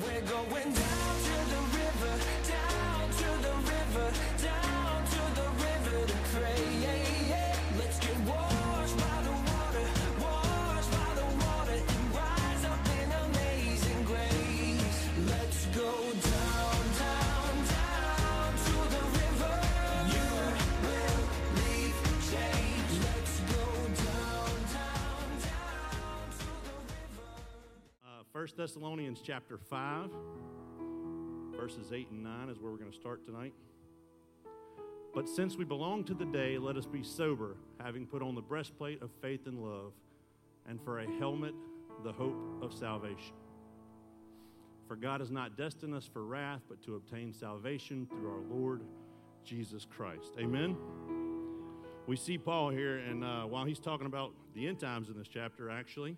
We're going down to the river, 1 Thessalonians chapter 5, verses 8 and 9 is where we're going to start tonight. But since we belong to the day, let us be sober, having put on the breastplate of faith and love, and for a helmet, the hope of salvation. For God has not destined us for wrath, but to obtain salvation through our Lord Jesus Christ. Amen. We see Paul here, and uh, while he's talking about the end times in this chapter, actually,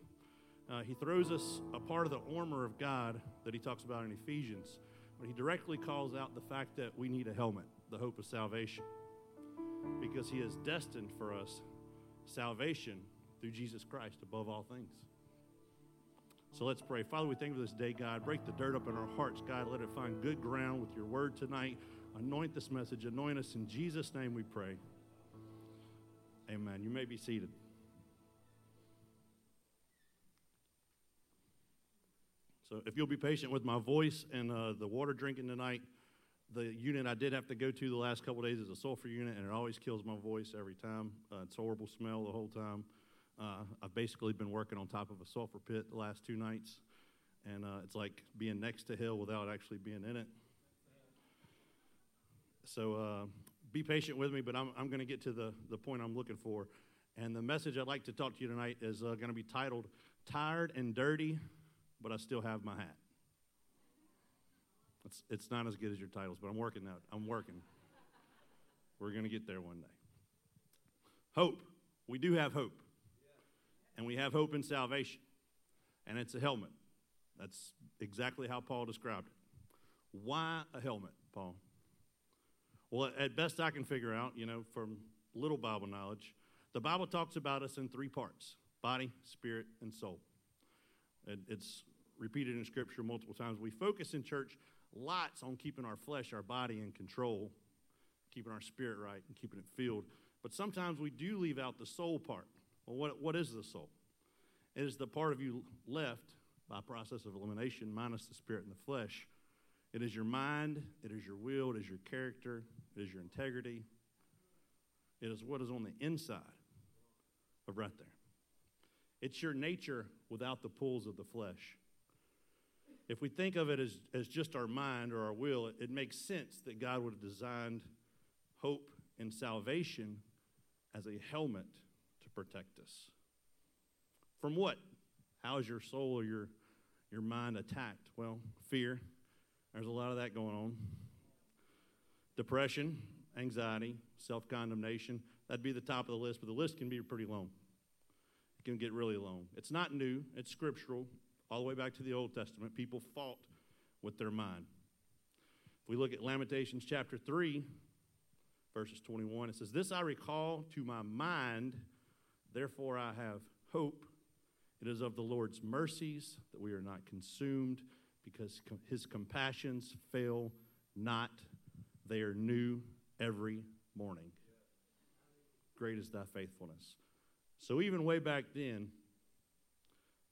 uh, he throws us a part of the armor of God that he talks about in Ephesians. But he directly calls out the fact that we need a helmet, the hope of salvation, because he has destined for us salvation through Jesus Christ above all things. So let's pray. Father, we thank you for this day, God. Break the dirt up in our hearts, God. Let it find good ground with your word tonight. Anoint this message. Anoint us in Jesus' name we pray. Amen. You may be seated. So if you'll be patient with my voice and uh, the water drinking tonight, the unit I did have to go to the last couple days is a sulfur unit, and it always kills my voice every time. Uh, it's horrible smell the whole time. Uh, I've basically been working on top of a sulfur pit the last two nights, and uh, it's like being next to hell without actually being in it. So uh, be patient with me, but I'm, I'm going to get to the, the point I'm looking for. And the message I'd like to talk to you tonight is uh, going to be titled Tired and Dirty, but I Still Have My Hat. It's, it's not as good as your titles, but I'm working out. I'm working. We're going to get there one day. Hope. We do have hope. And we have hope in salvation. And it's a helmet. That's exactly how Paul described it. Why a helmet, Paul? Well, at best I can figure out, you know, from little Bible knowledge, the Bible talks about us in three parts body, spirit, and soul. It's repeated in Scripture multiple times. We focus in church lots on keeping our flesh, our body in control, keeping our spirit right, and keeping it filled. But sometimes we do leave out the soul part. Well, what, what is the soul? It is the part of you left by process of elimination, minus the spirit and the flesh. It is your mind, it is your will, it is your character, it is your integrity. It is what is on the inside of right there. It's your nature without the pulls of the flesh. If we think of it as, as just our mind or our will, it, it makes sense that God would have designed hope and salvation as a helmet to protect us. From what? How is your soul or your, your mind attacked? Well, fear. There's a lot of that going on. Depression, anxiety, self condemnation. That'd be the top of the list, but the list can be pretty long. It can get really long. It's not new, it's scriptural. All the way back to the Old Testament, people fought with their mind. If we look at Lamentations chapter 3, verses 21, it says, This I recall to my mind, therefore I have hope. It is of the Lord's mercies that we are not consumed, because his compassions fail not. They are new every morning. Great is thy faithfulness. So, even way back then,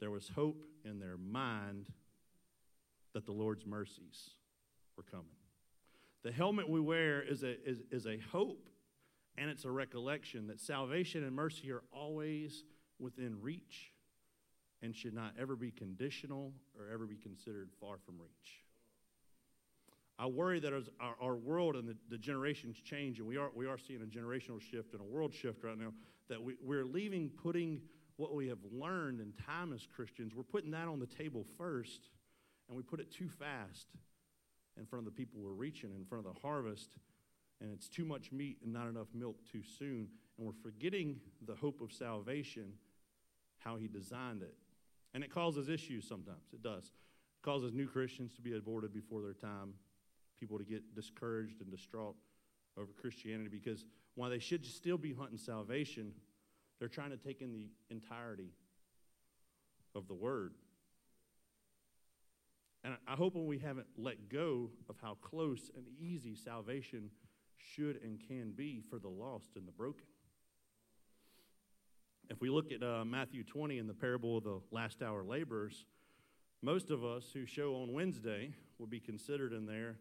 there was hope in their mind that the Lord's mercies were coming. The helmet we wear is a, is, is a hope and it's a recollection that salvation and mercy are always within reach and should not ever be conditional or ever be considered far from reach. I worry that as our, our world and the, the generations change, and we are, we are seeing a generational shift and a world shift right now, that we, we're leaving putting what we have learned in time as Christians, we're putting that on the table first, and we put it too fast in front of the people we're reaching, in front of the harvest, and it's too much meat and not enough milk too soon, and we're forgetting the hope of salvation, how He designed it. And it causes issues sometimes, it does. It causes new Christians to be aborted before their time, people to get discouraged and distraught over Christianity because while they should still be hunting salvation, they're trying to take in the entirety of the word. And I hope when we haven't let go of how close and easy salvation should and can be for the lost and the broken. If we look at uh, Matthew 20 in the parable of the last hour laborers, most of us who show on Wednesday would be considered in there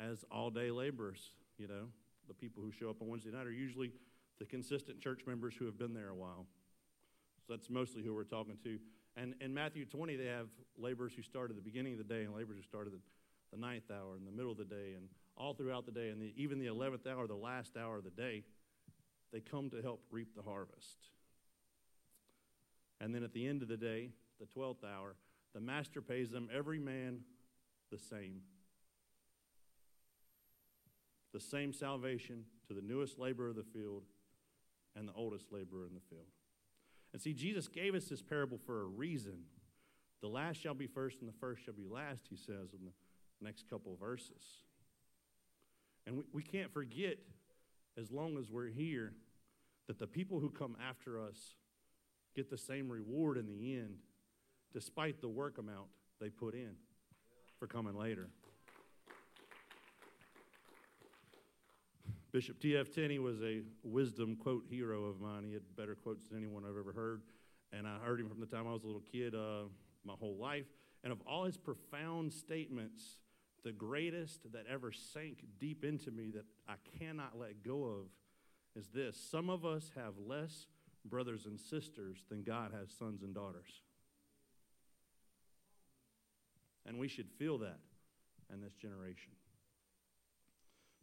as all day laborers. You know, the people who show up on Wednesday night are usually the consistent church members who have been there a while. So that's mostly who we're talking to. And in Matthew 20, they have laborers who start at the beginning of the day and laborers who start at the, the ninth hour, in the middle of the day, and all throughout the day. And the, even the 11th hour, the last hour of the day, they come to help reap the harvest. And then at the end of the day, the 12th hour, the master pays them every man the same. The same salvation to the newest laborer of the field and the oldest laborer in the field. And see, Jesus gave us this parable for a reason. The last shall be first, and the first shall be last, he says in the next couple verses. And we, we can't forget, as long as we're here, that the people who come after us get the same reward in the end, despite the work amount they put in for coming later. Bishop T.F. Tenney was a wisdom quote hero of mine. He had better quotes than anyone I've ever heard. And I heard him from the time I was a little kid, uh, my whole life. And of all his profound statements, the greatest that ever sank deep into me that I cannot let go of is this Some of us have less brothers and sisters than God has sons and daughters. And we should feel that in this generation.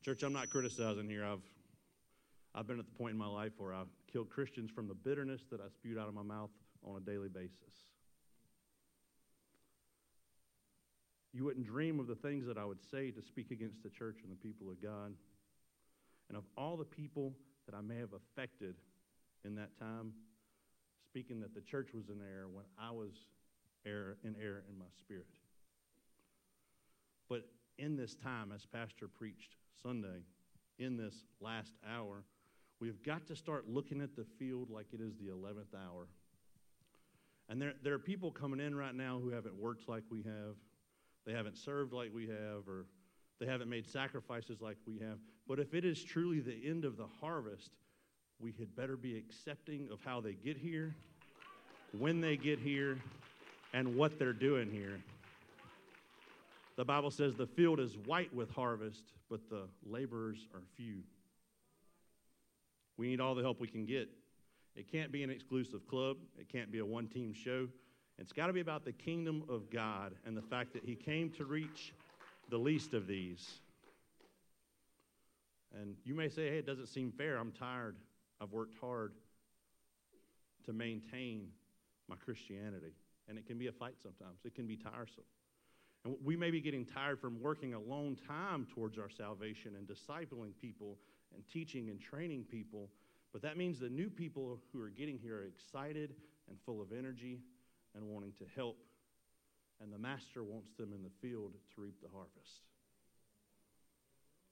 Church, I'm not criticizing here. I've, I've been at the point in my life where I've killed Christians from the bitterness that I spewed out of my mouth on a daily basis. You wouldn't dream of the things that I would say to speak against the church and the people of God. And of all the people that I may have affected in that time, speaking that the church was in error when I was error, in error in my spirit. But in this time, as Pastor preached Sunday, in this last hour, we've got to start looking at the field like it is the 11th hour. And there, there are people coming in right now who haven't worked like we have, they haven't served like we have, or they haven't made sacrifices like we have. But if it is truly the end of the harvest, we had better be accepting of how they get here, when they get here, and what they're doing here. The Bible says the field is white with harvest, but the laborers are few. We need all the help we can get. It can't be an exclusive club, it can't be a one team show. It's got to be about the kingdom of God and the fact that He came to reach the least of these. And you may say, hey, it doesn't seem fair. I'm tired. I've worked hard to maintain my Christianity. And it can be a fight sometimes, it can be tiresome. And we may be getting tired from working a long time towards our salvation and discipling people and teaching and training people. But that means the new people who are getting here are excited and full of energy and wanting to help. And the master wants them in the field to reap the harvest.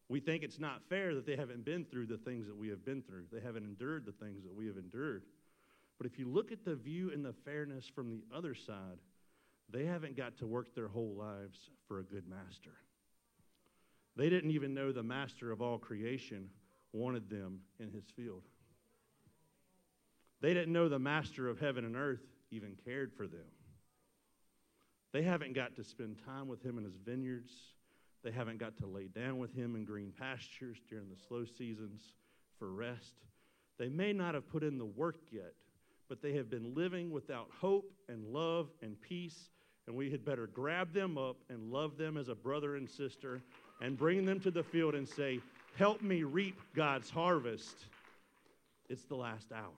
We think it's not fair that they haven't been through the things that we have been through. They haven't endured the things that we have endured. But if you look at the view and the fairness from the other side, they haven't got to work their whole lives for a good master. They didn't even know the master of all creation wanted them in his field. They didn't know the master of heaven and earth even cared for them. They haven't got to spend time with him in his vineyards. They haven't got to lay down with him in green pastures during the slow seasons for rest. They may not have put in the work yet, but they have been living without hope and love and peace. And we had better grab them up and love them as a brother and sister and bring them to the field and say, Help me reap God's harvest. It's the last hour.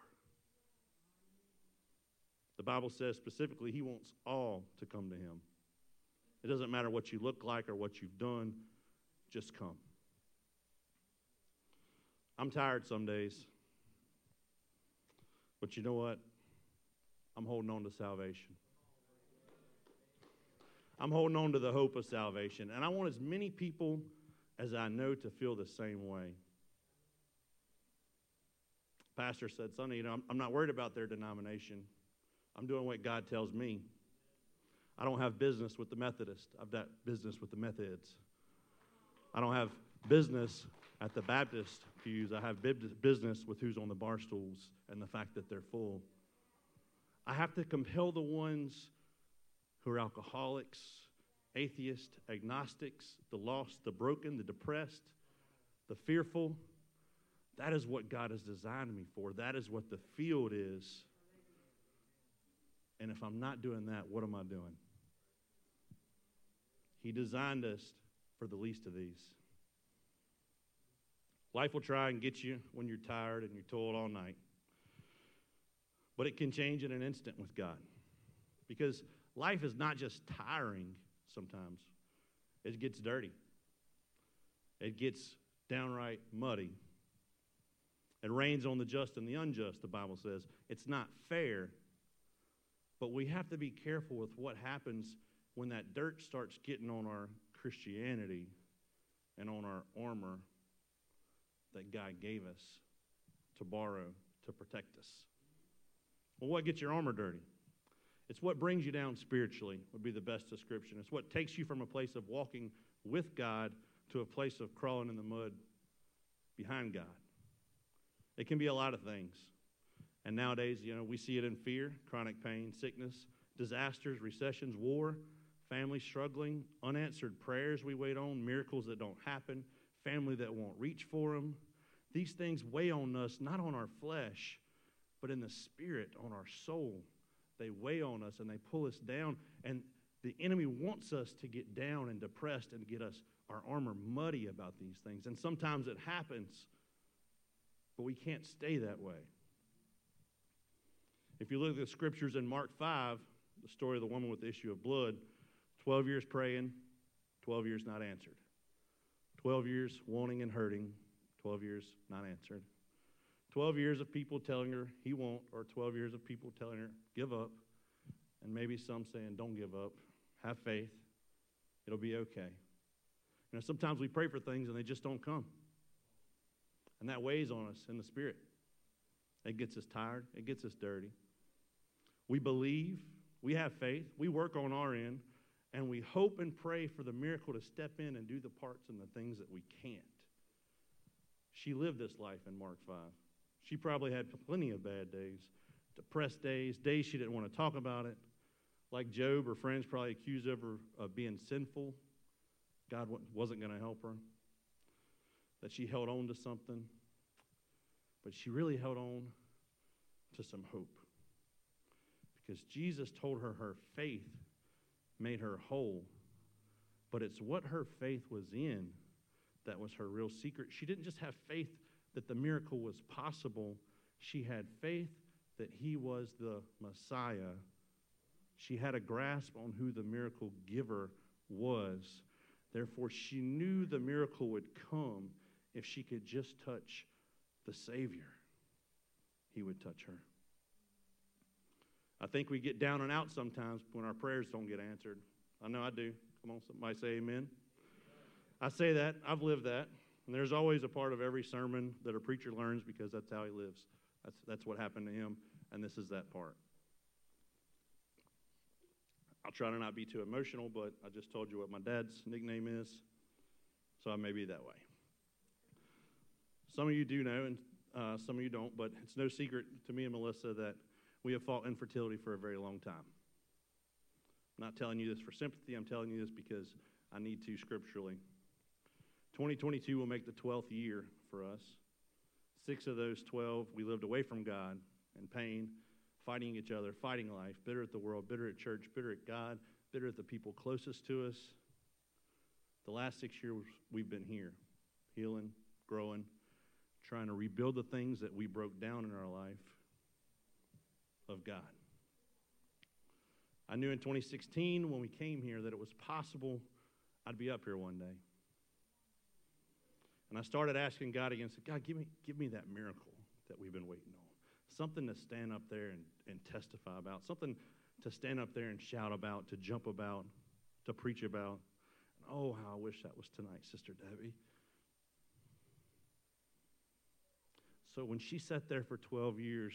The Bible says specifically, He wants all to come to Him. It doesn't matter what you look like or what you've done, just come. I'm tired some days. But you know what? I'm holding on to salvation. I'm holding on to the hope of salvation. And I want as many people as I know to feel the same way. Pastor said, Sonny, you know, I'm, I'm not worried about their denomination. I'm doing what God tells me. I don't have business with the Methodist. I've got business with the Methodists. I don't have business at the Baptist pews. I have business with who's on the bar stools and the fact that they're full. I have to compel the ones who are alcoholics, atheists, agnostics, the lost, the broken, the depressed, the fearful. That is what God has designed me for. That is what the field is. And if I'm not doing that, what am I doing? He designed us for the least of these. Life will try and get you when you're tired and you toiled all night. But it can change in an instant with God. Because life is not just tiring sometimes, it gets dirty, it gets downright muddy. It rains on the just and the unjust, the Bible says. It's not fair, but we have to be careful with what happens when that dirt starts getting on our Christianity and on our armor that God gave us to borrow to protect us. Well, what gets your armor dirty? It's what brings you down spiritually, would be the best description. It's what takes you from a place of walking with God to a place of crawling in the mud behind God. It can be a lot of things. And nowadays, you know, we see it in fear, chronic pain, sickness, disasters, recessions, war, family struggling, unanswered prayers we wait on, miracles that don't happen, family that won't reach for them. These things weigh on us, not on our flesh, but in the spirit, on our soul. They weigh on us and they pull us down. And the enemy wants us to get down and depressed and get us our armor muddy about these things. And sometimes it happens, but we can't stay that way. If you look at the scriptures in Mark 5, the story of the woman with the issue of blood, 12 years praying, 12 years not answered. 12 years wanting and hurting, 12 years not answered. 12 years of people telling her he won't, or 12 years of people telling her, give up. And maybe some saying, don't give up, have faith, it'll be okay. You know, sometimes we pray for things and they just don't come. And that weighs on us in the spirit. It gets us tired, it gets us dirty. We believe, we have faith, we work on our end, and we hope and pray for the miracle to step in and do the parts and the things that we can't. She lived this life in Mark 5. She probably had plenty of bad days, depressed days, days she didn't want to talk about it. Like Job, her friends probably accused her of being sinful. God wasn't going to help her. That she held on to something. But she really held on to some hope. Because Jesus told her her faith made her whole. But it's what her faith was in that was her real secret. She didn't just have faith that the miracle was possible, she had faith that he was the Messiah. She had a grasp on who the miracle giver was. Therefore, she knew the miracle would come if she could just touch the Savior. He would touch her. I think we get down and out sometimes when our prayers don't get answered. I know I do. Come on, somebody say amen. I say that. I've lived that. And there's always a part of every sermon that a preacher learns because that's how he lives. That's, that's what happened to him, and this is that part. I'll try to not be too emotional, but I just told you what my dad's nickname is, so I may be that way. Some of you do know, and uh, some of you don't, but it's no secret to me and Melissa that we have fought infertility for a very long time. I'm not telling you this for sympathy, I'm telling you this because I need to scripturally. 2022 will make the 12th year for us. Six of those 12, we lived away from God in pain, fighting each other, fighting life, bitter at the world, bitter at church, bitter at God, bitter at the people closest to us. The last six years, we've been here, healing, growing, trying to rebuild the things that we broke down in our life of God. I knew in 2016 when we came here that it was possible I'd be up here one day. And I started asking God again, said, God, give me, give me that miracle that we've been waiting on. Something to stand up there and, and testify about, something to stand up there and shout about, to jump about, to preach about. And oh, how I wish that was tonight, Sister Debbie. So when she sat there for 12 years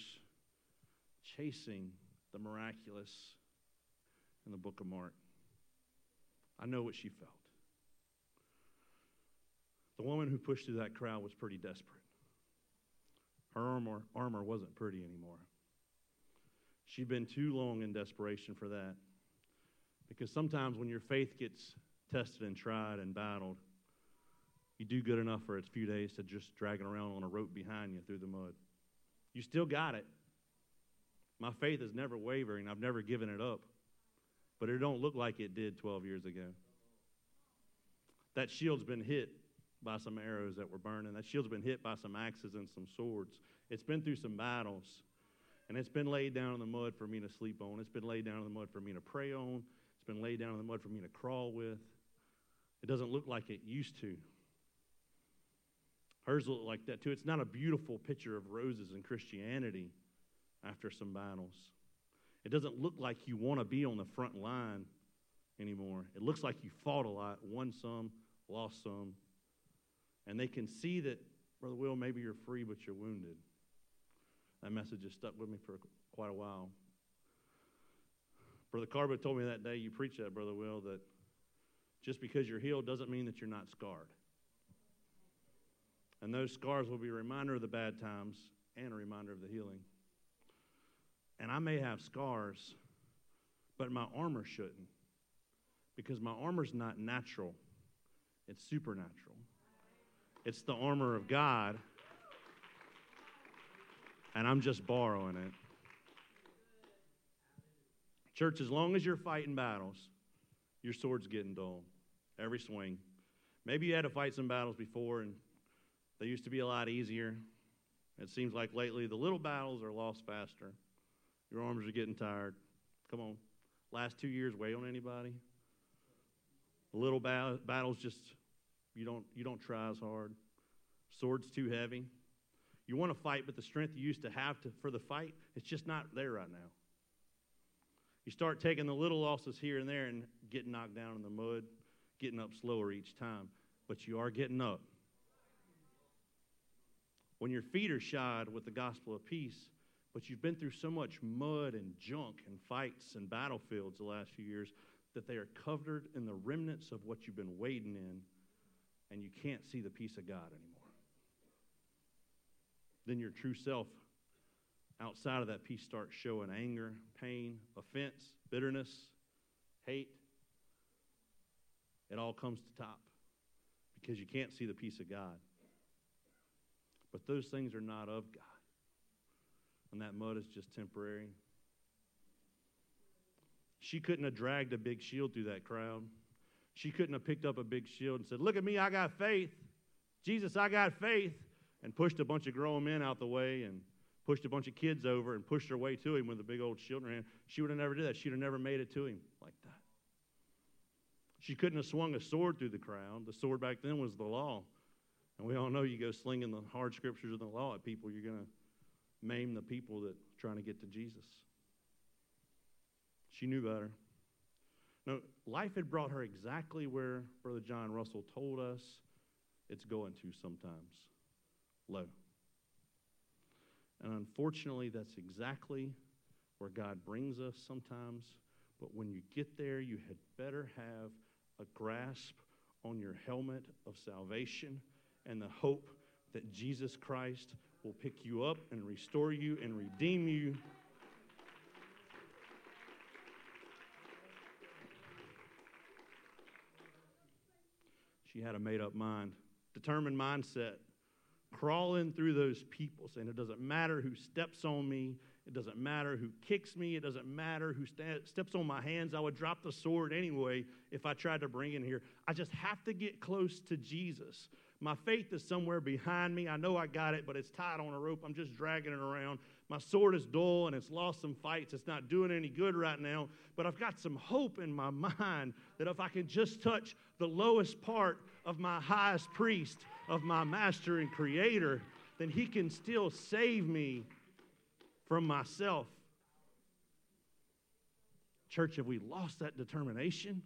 chasing the miraculous, in the book of Mark. I know what she felt. The woman who pushed through that crowd was pretty desperate. Her armor, armor wasn't pretty anymore. She'd been too long in desperation for that. Because sometimes when your faith gets tested and tried and battled, you do good enough for a few days to just dragging around on a rope behind you through the mud. You still got it. My faith is never wavering. I've never given it up. But it don't look like it did 12 years ago. That shield's been hit by some arrows that were burning. That shield's been hit by some axes and some swords. It's been through some battles. And it's been laid down in the mud for me to sleep on. It's been laid down in the mud for me to pray on. It's been laid down in the mud for me to crawl with. It doesn't look like it used to. Hers look like that too. It's not a beautiful picture of roses in Christianity after some battles. It doesn't look like you want to be on the front line anymore. It looks like you fought a lot, won some, lost some. And they can see that, Brother Will, maybe you're free, but you're wounded. That message has stuck with me for quite a while. Brother Carbo told me that day you preached that, Brother Will, that just because you're healed doesn't mean that you're not scarred. And those scars will be a reminder of the bad times and a reminder of the healing. And I may have scars, but my armor shouldn't. Because my armor's not natural, it's supernatural. It's the armor of God, and I'm just borrowing it. Church, as long as you're fighting battles, your sword's getting dull every swing. Maybe you had to fight some battles before, and they used to be a lot easier. It seems like lately the little battles are lost faster. Your arms are getting tired. Come on. Last two years weigh on anybody? The little ba- battles just you don't you don't try as hard. Sword's too heavy. You want to fight, but the strength you used to have to, for the fight, it's just not there right now. You start taking the little losses here and there and getting knocked down in the mud, getting up slower each time, but you are getting up. When your feet are shod with the gospel of peace, but you've been through so much mud and junk and fights and battlefields the last few years that they are covered in the remnants of what you've been wading in, and you can't see the peace of God anymore. Then your true self outside of that peace starts showing anger, pain, offense, bitterness, hate. It all comes to top because you can't see the peace of God. But those things are not of God. And that mud is just temporary. She couldn't have dragged a big shield through that crowd. She couldn't have picked up a big shield and said, Look at me, I got faith. Jesus, I got faith. And pushed a bunch of grown men out the way and pushed a bunch of kids over and pushed her way to him with a big old shield in her hand. She would have never did that. She'd have never made it to him like that. She couldn't have swung a sword through the crowd. The sword back then was the law. And we all know you go slinging the hard scriptures of the law at people, you're going to maim the people that are trying to get to Jesus. She knew better. No, life had brought her exactly where Brother John Russell told us it's going to sometimes low. And unfortunately, that's exactly where God brings us sometimes. But when you get there, you had better have a grasp on your helmet of salvation and the hope that Jesus Christ will pick you up and restore you and redeem you. She had a made up mind, determined mindset, crawling through those people, saying, It doesn't matter who steps on me, it doesn't matter who kicks me, it doesn't matter who steps on my hands. I would drop the sword anyway if I tried to bring it here. I just have to get close to Jesus. My faith is somewhere behind me. I know I got it, but it's tied on a rope. I'm just dragging it around. My sword is dull and it's lost some fights. It's not doing any good right now, but I've got some hope in my mind that if I can just touch the lowest part of my highest priest, of my master and creator, then he can still save me from myself. Church, have we lost that determination?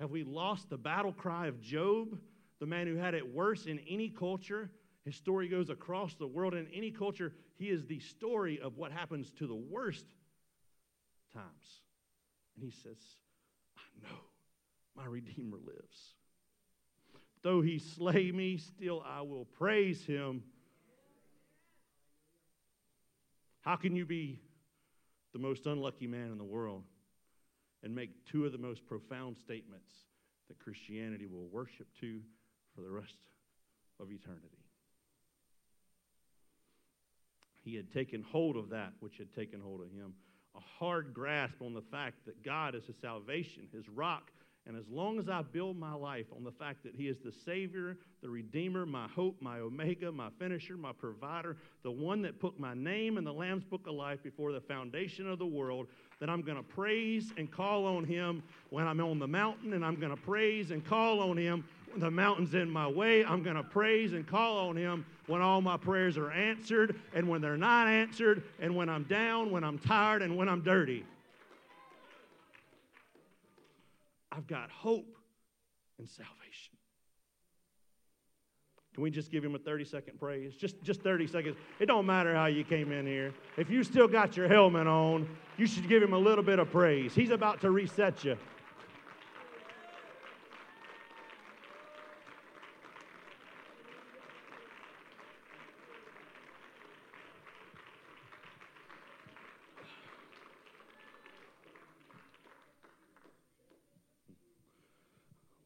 Have we lost the battle cry of Job? The man who had it worse in any culture. His story goes across the world. In any culture, he is the story of what happens to the worst times. And he says, I know my Redeemer lives. Though he slay me, still I will praise him. How can you be the most unlucky man in the world and make two of the most profound statements that Christianity will worship to for the rest of eternity? He had taken hold of that which had taken hold of him. A hard grasp on the fact that God is his salvation, his rock, and as long as I build my life on the fact that He is the Savior, the Redeemer, my hope, my Omega, my finisher, my provider, the one that put my name in the Lamb's Book of Life before the foundation of the world, that I'm going to praise and call on Him when I'm on the mountain, and I'm going to praise and call on Him the mountain's in my way. I'm going to praise and call on Him when all my prayers are answered, and when they're not answered, and when I'm down, when I'm tired, and when I'm dirty. I've got hope and salvation. Can we just give him a 30 second praise? Just, just 30 seconds. It don't matter how you came in here. If you still got your helmet on, you should give him a little bit of praise. He's about to reset you.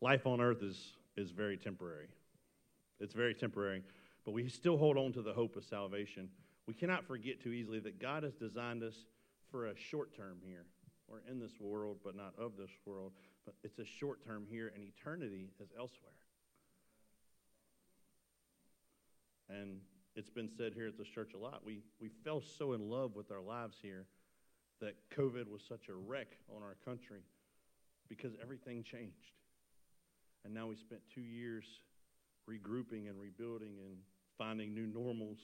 Life on earth is, is very temporary. It's very temporary, but we still hold on to the hope of salvation. We cannot forget too easily that God has designed us for a short term here. We're in this world, but not of this world. But it's a short term here, and eternity is elsewhere. And it's been said here at this church a lot. We, we fell so in love with our lives here that COVID was such a wreck on our country because everything changed. And now we spent two years regrouping and rebuilding and finding new normals.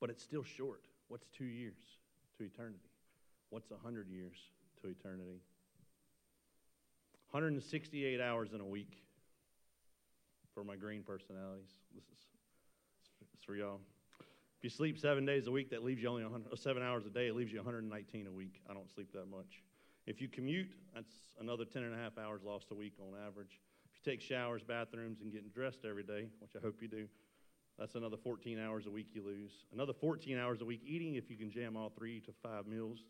But it's still short. What's two years to eternity? What's 100 years to eternity? 168 hours in a week for my green personalities. This is it's for y'all. If you sleep seven days a week, that leaves you only 100, seven hours a day. It leaves you 119 a week. I don't sleep that much. If you commute, that's another 10 and a half hours lost a week on average. If you take showers, bathrooms, and getting dressed every day, which I hope you do, that's another 14 hours a week you lose. Another 14 hours a week eating if you can jam all three to five meals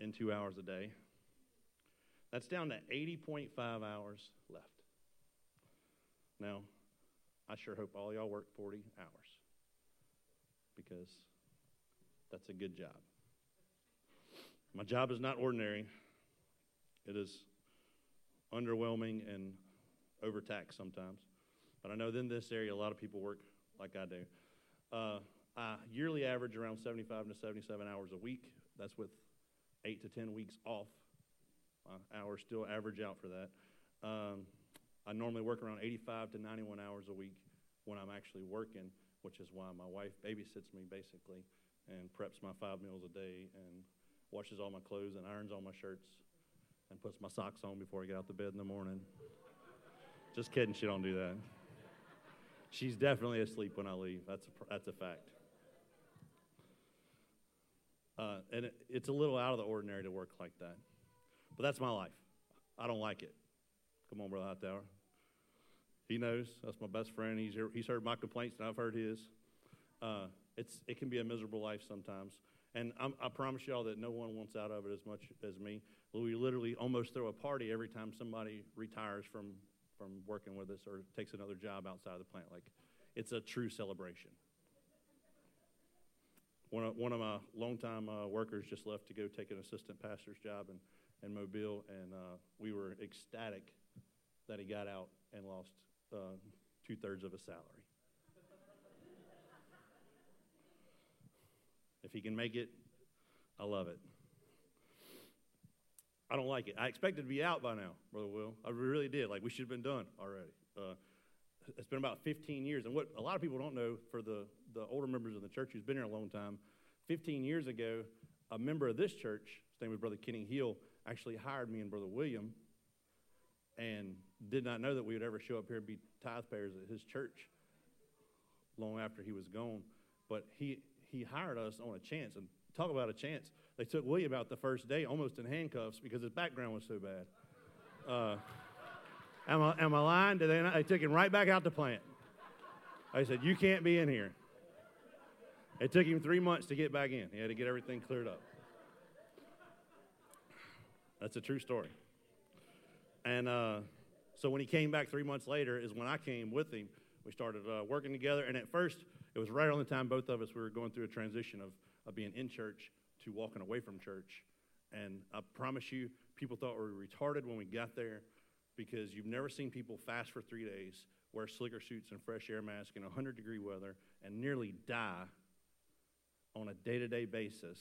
in two hours a day. That's down to 80.5 hours left. Now, I sure hope all y'all work 40 hours because that's a good job. My job is not ordinary, it is underwhelming and overtaxed sometimes. But I know in this area, a lot of people work like I do. Uh, I yearly average around 75 to 77 hours a week. That's with eight to 10 weeks off. My hours still average out for that. Um, I normally work around 85 to 91 hours a week when I'm actually working, which is why my wife babysits me basically and preps my five meals a day and washes all my clothes and irons all my shirts and puts my socks on before I get out the bed in the morning. Just kidding, she don't do that. She's definitely asleep when I leave. That's a, that's a fact. Uh, and it, it's a little out of the ordinary to work like that. But that's my life. I don't like it. Come on, Brother Hightower. He knows. That's my best friend. He's, he's heard my complaints, and I've heard his. Uh, it's, it can be a miserable life sometimes. And I'm, i promise y'all that no one wants out of it as much as me. We literally almost throw a party every time somebody retires from, from working with us or takes another job outside of the plant. Like, it's a true celebration. One of, one of my longtime uh, workers just left to go take an assistant pastor's job in, in Mobile, and uh, we were ecstatic that he got out and lost uh, two thirds of his salary. If he can make it, I love it. I don't like it. I expected to be out by now, Brother Will. I really did. Like, we should have been done already. Uh, it's been about 15 years. And what a lot of people don't know for the, the older members of the church who's been here a long time, 15 years ago, a member of this church, his name was Brother Kenny Hill, actually hired me and Brother William and did not know that we would ever show up here and be tithe payers at his church long after he was gone. But he, he hired us on a chance, and talk about a chance. They took William out the first day almost in handcuffs because his background was so bad. Uh, am, I, am I lying? Did they, not, they took him right back out the plant. They said, You can't be in here. It took him three months to get back in. He had to get everything cleared up. That's a true story. And uh, so when he came back three months later, is when I came with him. We started uh, working together. And at first, it was right on the time both of us we were going through a transition of, of being in church to walking away from church. And I promise you, people thought we were retarded when we got there because you've never seen people fast for three days, wear slicker suits and fresh air masks in 100 degree weather, and nearly die on a day to day basis,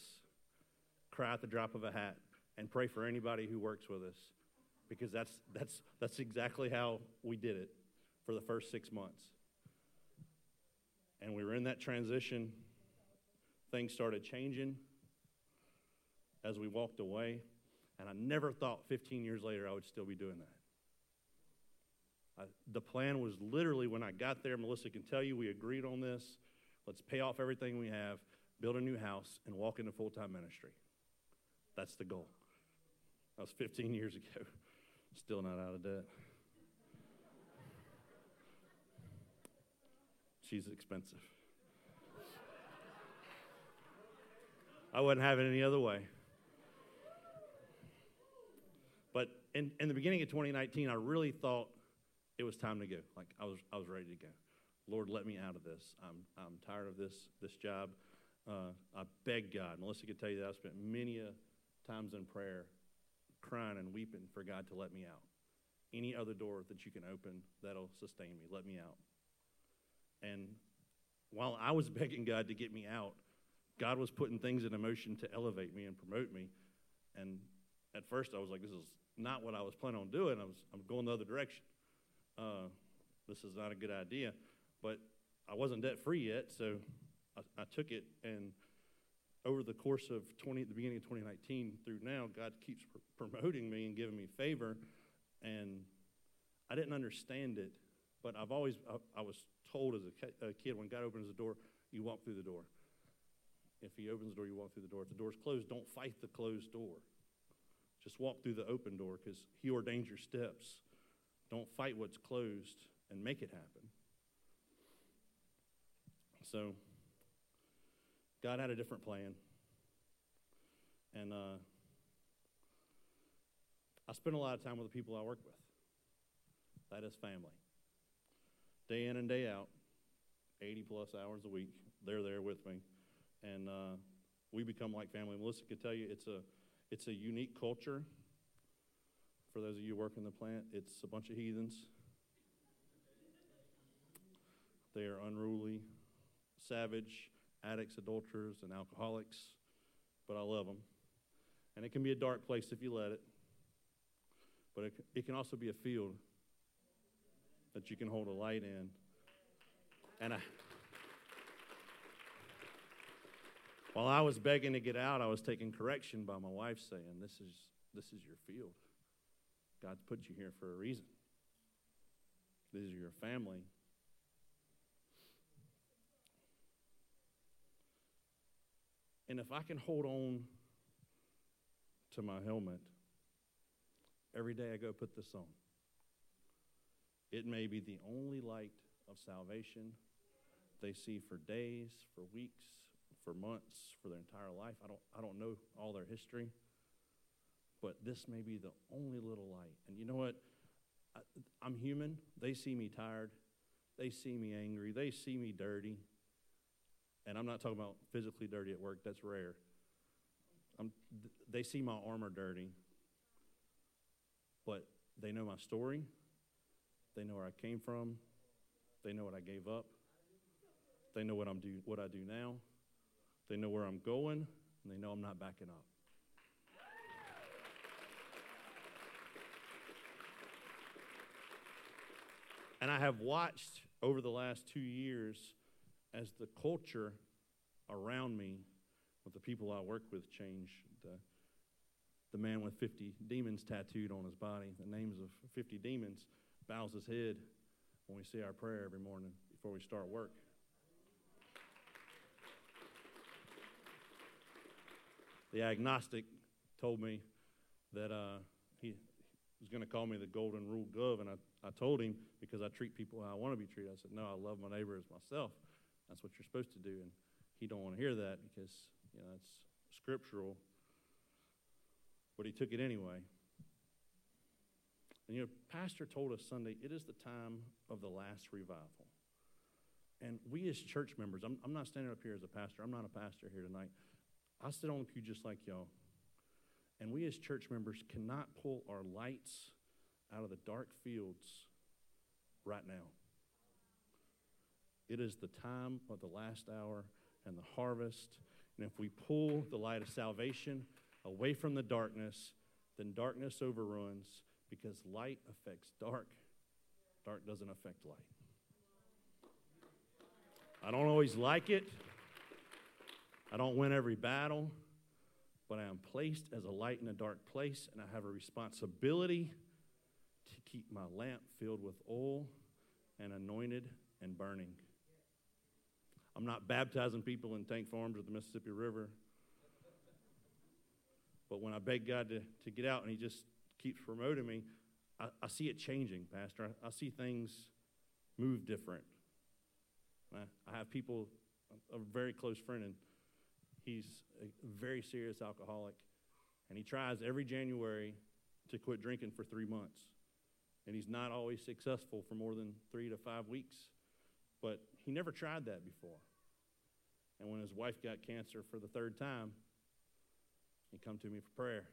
cry at the drop of a hat, and pray for anybody who works with us because that's, that's, that's exactly how we did it for the first six months. And we were in that transition. Things started changing as we walked away. And I never thought 15 years later I would still be doing that. I, the plan was literally when I got there, Melissa can tell you, we agreed on this. Let's pay off everything we have, build a new house, and walk into full time ministry. That's the goal. That was 15 years ago. Still not out of debt. She's expensive. I wouldn't have it any other way. But in, in the beginning of 2019, I really thought it was time to go. Like I was, I was ready to go. Lord, let me out of this. I'm, I'm tired of this, this job. Uh, I begged God. Melissa could tell you that I spent many times in prayer crying and weeping for God to let me out. Any other door that you can open that'll sustain me, let me out. And while I was begging God to get me out, God was putting things in motion to elevate me and promote me. And at first, I was like, this is not what I was planning on doing. I was I'm going the other direction. Uh, this is not a good idea. But I wasn't debt free yet, so I, I took it. And over the course of 20, the beginning of 2019 through now, God keeps pr- promoting me and giving me favor. And I didn't understand it, but I've always, I, I was told as a, a kid when God opens the door, you walk through the door. If He opens the door, you walk through the door. If the door's closed, don't fight the closed door. Just walk through the open door because He ordains your steps. Don't fight what's closed and make it happen. So, God had a different plan. And uh, I spend a lot of time with the people I work with. That is family. Day in and day out, 80 plus hours a week, they're there with me. And uh, we become like family. Melissa could tell you it's a, it's a unique culture. For those of you working the plant, it's a bunch of heathens. They are unruly, savage, addicts, adulterers, and alcoholics, but I love them. And it can be a dark place if you let it, but it, it can also be a field that you can hold a light in. And I, while I was begging to get out, I was taking correction by my wife saying, "This is this is your field. God's put you here for a reason. This is your family." And if I can hold on to my helmet every day I go put this on, it may be the only light of salvation they see for days, for weeks, for months, for their entire life. I don't, I don't know all their history, but this may be the only little light. And you know what? I, I'm human. They see me tired. They see me angry. They see me dirty. And I'm not talking about physically dirty at work, that's rare. I'm, they see my armor dirty, but they know my story. They know where I came from. They know what I gave up. They know what, I'm do, what I do now. They know where I'm going, and they know I'm not backing up. And I have watched over the last two years as the culture around me with the people I work with change. The, the man with 50 demons tattooed on his body, the names of 50 demons, bows his head when we say our prayer every morning before we start work. the agnostic told me that uh, he was going to call me the golden rule Gove, and I, I told him because I treat people how I want to be treated. I said, no, I love my neighbor as myself. That's what you're supposed to do, and he don't want to hear that because you know it's scriptural. But he took it anyway. And you know, Pastor told us Sunday, it is the time of the last revival. And we as church members, I'm, I'm not standing up here as a pastor, I'm not a pastor here tonight. I sit on the pew just like y'all. And we as church members cannot pull our lights out of the dark fields right now. It is the time of the last hour and the harvest. And if we pull the light of salvation away from the darkness, then darkness overruns because light affects dark. Dark doesn't affect light. I don't always like it. I don't win every battle, but I am placed as a light in a dark place, and I have a responsibility to keep my lamp filled with oil and anointed and burning. I'm not baptizing people in tank farms or the Mississippi River. But when I beg God to, to get out and He just keeps promoting me, I, I see it changing, Pastor. I, I see things move different. I, I have people, a, very close friend, and he's a very serious alcoholic. And he tries every January to quit drinking for three months. And he's not always successful for more than three to five weeks. But he never tried that before. And when his wife got cancer for the third time, he come to me for prayer.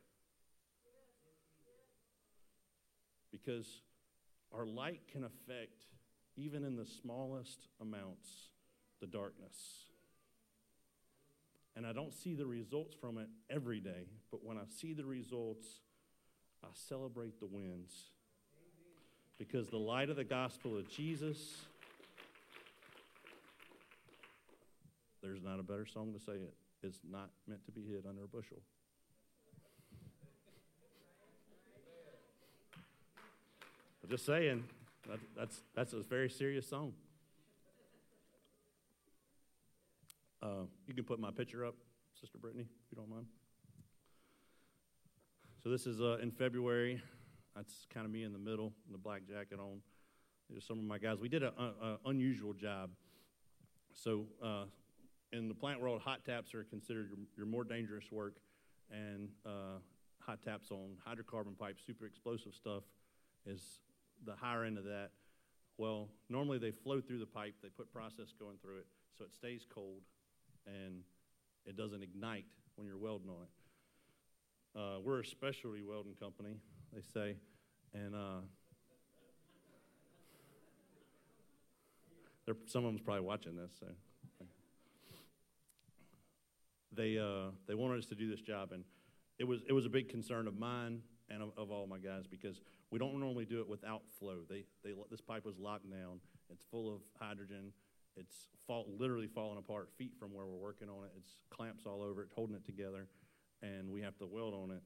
Because our light can affect, even in the smallest amounts, the darkness. And I don't see the results from it every day, but when I see the results, I celebrate the wins. Because the light of the gospel of Jesus, there's not a better song to say it. it, is not meant to be hid under a bushel. Just saying, that, that's, that's a very serious song. Uh, you can put my picture up, Sister Brittany, if you don't mind. So this is uh, in February. That's kind of me in the middle, in the black jacket on. There's some of my guys. We did an unusual job. So uh, in the plant world, hot taps are considered your, your more dangerous work, and uh, hot taps on hydrocarbon pipes, super explosive stuff, is the higher end of that. Well, normally they flow through the pipe, they put process going through it, so it stays cold and it doesn't ignite when you're welding on it. Uh, we're a specialty welding company, they say, and uh, some of them's probably watching this, so they uh, they wanted us to do this job, and it was it was a big concern of mine and of, of all my guys because we don't normally do it without flow. They they this pipe was locked down. It's full of hydrogen. It's fall, literally falling apart feet from where we're working on it. It's clamps all over it, holding it together, and we have to weld on it.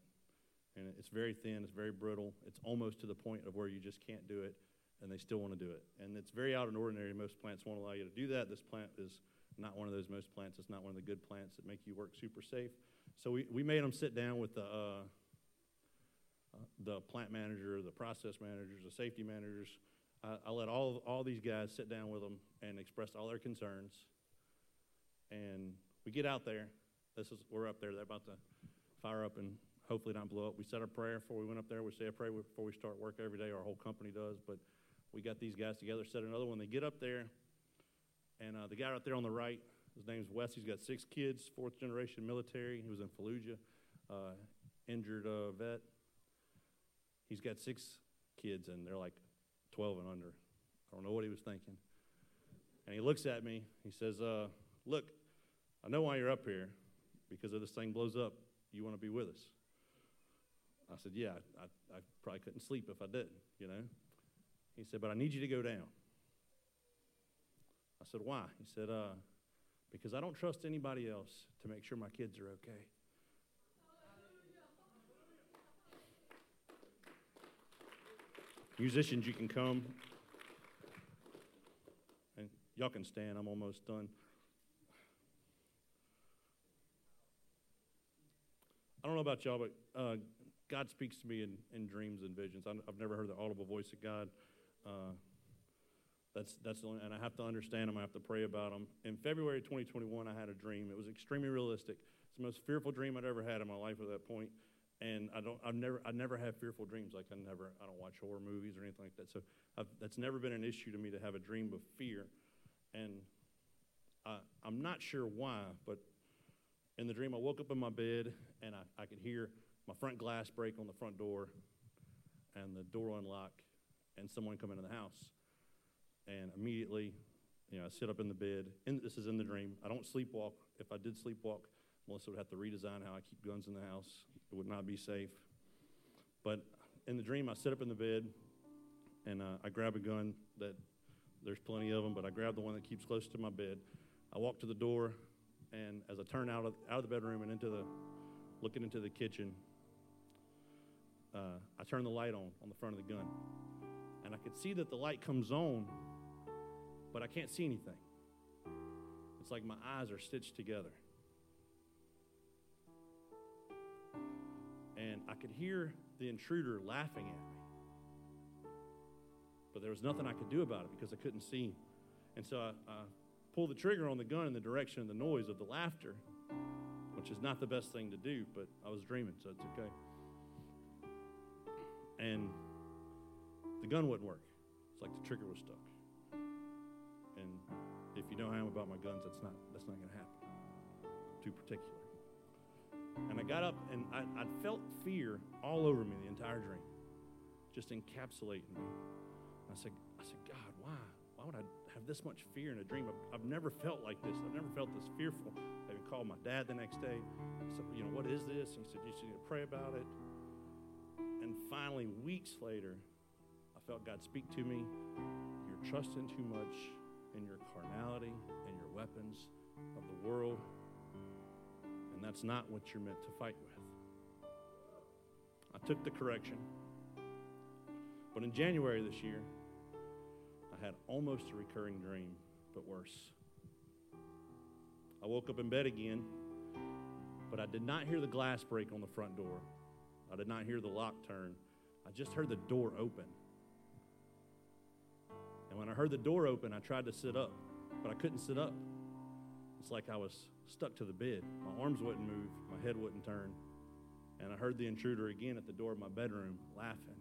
And it's very thin. It's very brittle. It's almost to the point of where you just can't do it, and they still want to do it. And it's very out of ordinary. Most plants won't allow you to do that. This plant is not one of those most plants. It's not one of the good plants that make you work super safe. So we, we made them sit down with the, uh, the plant manager, the process managers, the safety managers. I, I let all, all these guys sit down with them and express all their concerns. And we get out there. This is, we're up there. They're about to fire up and hopefully not blow up. We said a prayer before we went up there. We say a prayer before we start work every day. Our whole company does. But we got these guys together, said another one. They get up there and uh, the guy right there on the right, his name's Wes. He's got six kids, fourth generation military. He was in Fallujah, uh, injured uh, vet. He's got six kids, and they're like 12 and under. I don't know what he was thinking. And he looks at me. He says, uh, Look, I know why you're up here because if this thing blows up, you want to be with us. I said, Yeah, I, I probably couldn't sleep if I didn't, you know. He said, But I need you to go down. I said, Why? He said, uh, Because I don't trust anybody else to make sure my kids are okay. Musicians, you can come. And y'all can stand. I'm almost done. I don't know about y'all, but uh, God speaks to me in, in dreams and visions. I'm, I've never heard the audible voice of God. Uh, that's, that's the only, and I have to understand them. I have to pray about them. In February 2021, I had a dream. It was extremely realistic. It's the most fearful dream I'd ever had in my life at that point. And I don't, I've never, I never have fearful dreams. Like I never, I don't watch horror movies or anything like that. So I've, that's never been an issue to me to have a dream of fear. And I, I'm not sure why, but in the dream, I woke up in my bed and I, I could hear my front glass break on the front door and the door unlock and someone come into the house. And immediately, you know, I sit up in the bed. And this is in the dream. I don't sleepwalk. If I did sleepwalk, Melissa would have to redesign how I keep guns in the house. It would not be safe. But in the dream, I sit up in the bed and uh, I grab a gun that there's plenty of them, but I grab the one that keeps close to my bed. I walk to the door, and as I turn out of, out of the bedroom and into the, looking into the kitchen, uh, I turn the light on on the front of the gun. And I could see that the light comes on, but I can't see anything. It's like my eyes are stitched together. And I could hear the intruder laughing at me. But there was nothing I could do about it because I couldn't see. And so I, I pulled the trigger on the gun in the direction of the noise of the laughter, which is not the best thing to do, but I was dreaming, so it's okay. And the gun wouldn't work. It's like the trigger was stuck. And if you know how I am about my guns, that's not that's not going to happen. Too particular. And I got up and I, I felt fear all over me the entire dream, just encapsulating me. I said, I said, God, why? Why would I have this much fear in a dream? I've, I've never felt like this. I've never felt this fearful. I even called my dad the next day. I said, you know, what is this? And he said, you should pray about it. And finally, weeks later, I felt God speak to me. You're trusting too much in your carnality and your weapons of the world that's not what you're meant to fight with. I took the correction. But in January this year, I had almost a recurring dream, but worse. I woke up in bed again, but I did not hear the glass break on the front door. I did not hear the lock turn. I just heard the door open. And when I heard the door open, I tried to sit up, but I couldn't sit up. It's like I was stuck to the bed. My arms wouldn't move, my head wouldn't turn. And I heard the intruder again at the door of my bedroom laughing.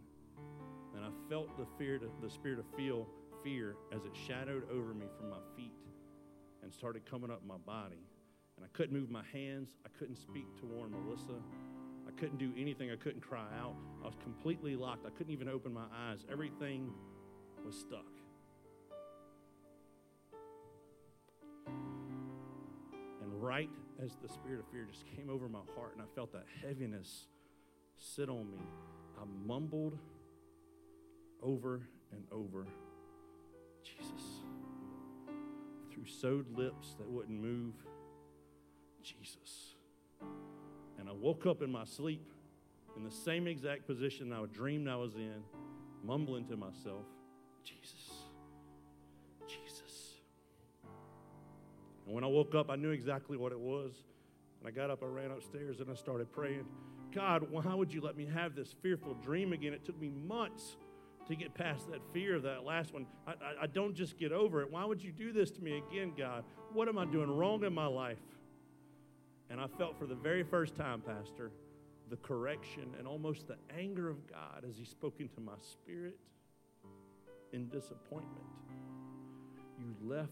And I felt the fear, to, the spirit of feel fear as it shadowed over me from my feet and started coming up my body. And I couldn't move my hands. I couldn't speak to warn Melissa. I couldn't do anything. I couldn't cry out. I was completely locked. I couldn't even open my eyes. Everything was stuck. Right as the spirit of fear just came over my heart and I felt that heaviness sit on me, I mumbled over and over, Jesus. Through sewed lips that wouldn't move, Jesus. And I woke up in my sleep in the same exact position I dreamed I was in, mumbling to myself, Jesus. And when I woke up, I knew exactly what it was. And I got up, I ran upstairs, and I started praying. God, why would you let me have this fearful dream again? It took me months to get past that fear of that last one. I, I, I, don't just get over it. Why would you do this to me again, God? What am I doing wrong in my life? And I felt for the very first time, Pastor, the correction and almost the anger of God as He spoke into my spirit in disappointment. You left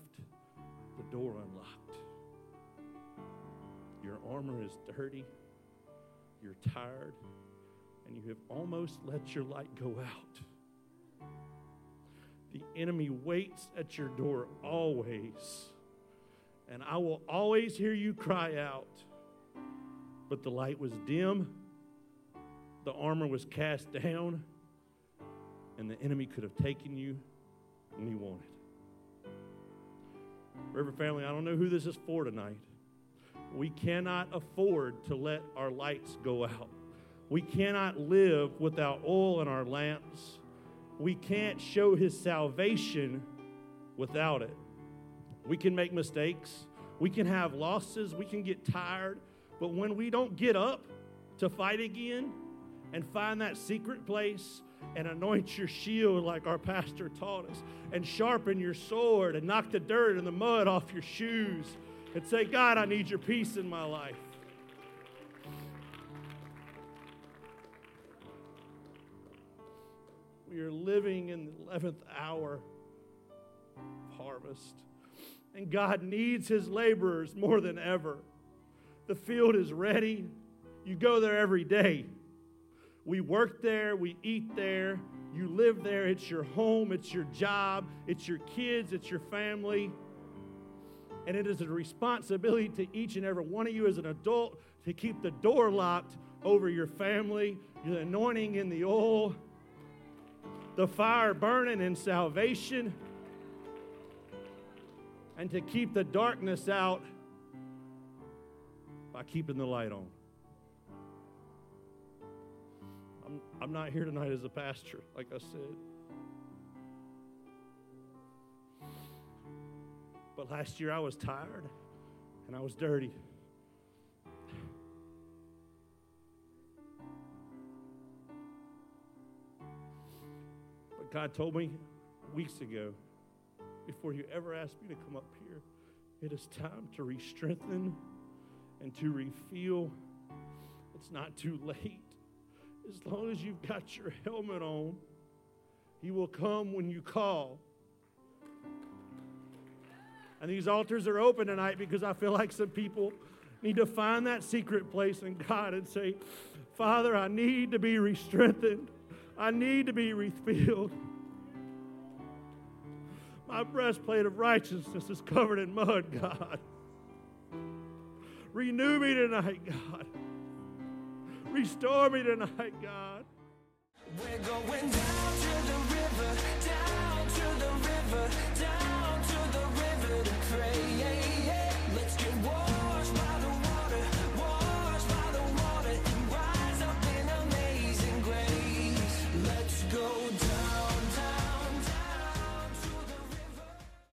the door unlocked. Your armor is dirty, you're tired, and you have almost let your light go out. The enemy waits at your door always, and I will always hear you cry out. But the light was dim, the armor was cast down, and the enemy could have taken you when he wanted. River family, I don't know who this is for tonight. We cannot afford to let our lights go out. We cannot live without oil in our lamps. We can't show his salvation without it. We can make mistakes. We can have losses. We can get tired. But when we don't get up to fight again and find that secret place and anoint your shield like our pastor taught us and sharpen your sword and knock the dirt and the mud off your shoes and say, God, I need your peace in my life. We are living in the 11th hour of harvest. And God needs his laborers more than ever. The field is ready. You go there every day. We work there, we eat there, you live there. It's your home, it's your job, it's your kids, it's your family. And it is a responsibility to each and every one of you as an adult to keep the door locked over your family, the anointing in the oil, the fire burning in salvation, and to keep the darkness out by keeping the light on. I'm, not here tonight as a pastor, like I said. But last year I was tired and I was dirty. But God told me weeks ago, before you ever asked me to come up here, it is time to re strengthen and to refuel. It's not too late. As long as you've got your helmet on, He will come when you call. And these altars are open tonight because I feel like some people need to find that secret place in God and say, Father, I need to be re strengthened. I need to be refilled. My breastplate of righteousness is covered in mud, God. Renew me tonight, God. Restore me tonight, God. We're going down to the river,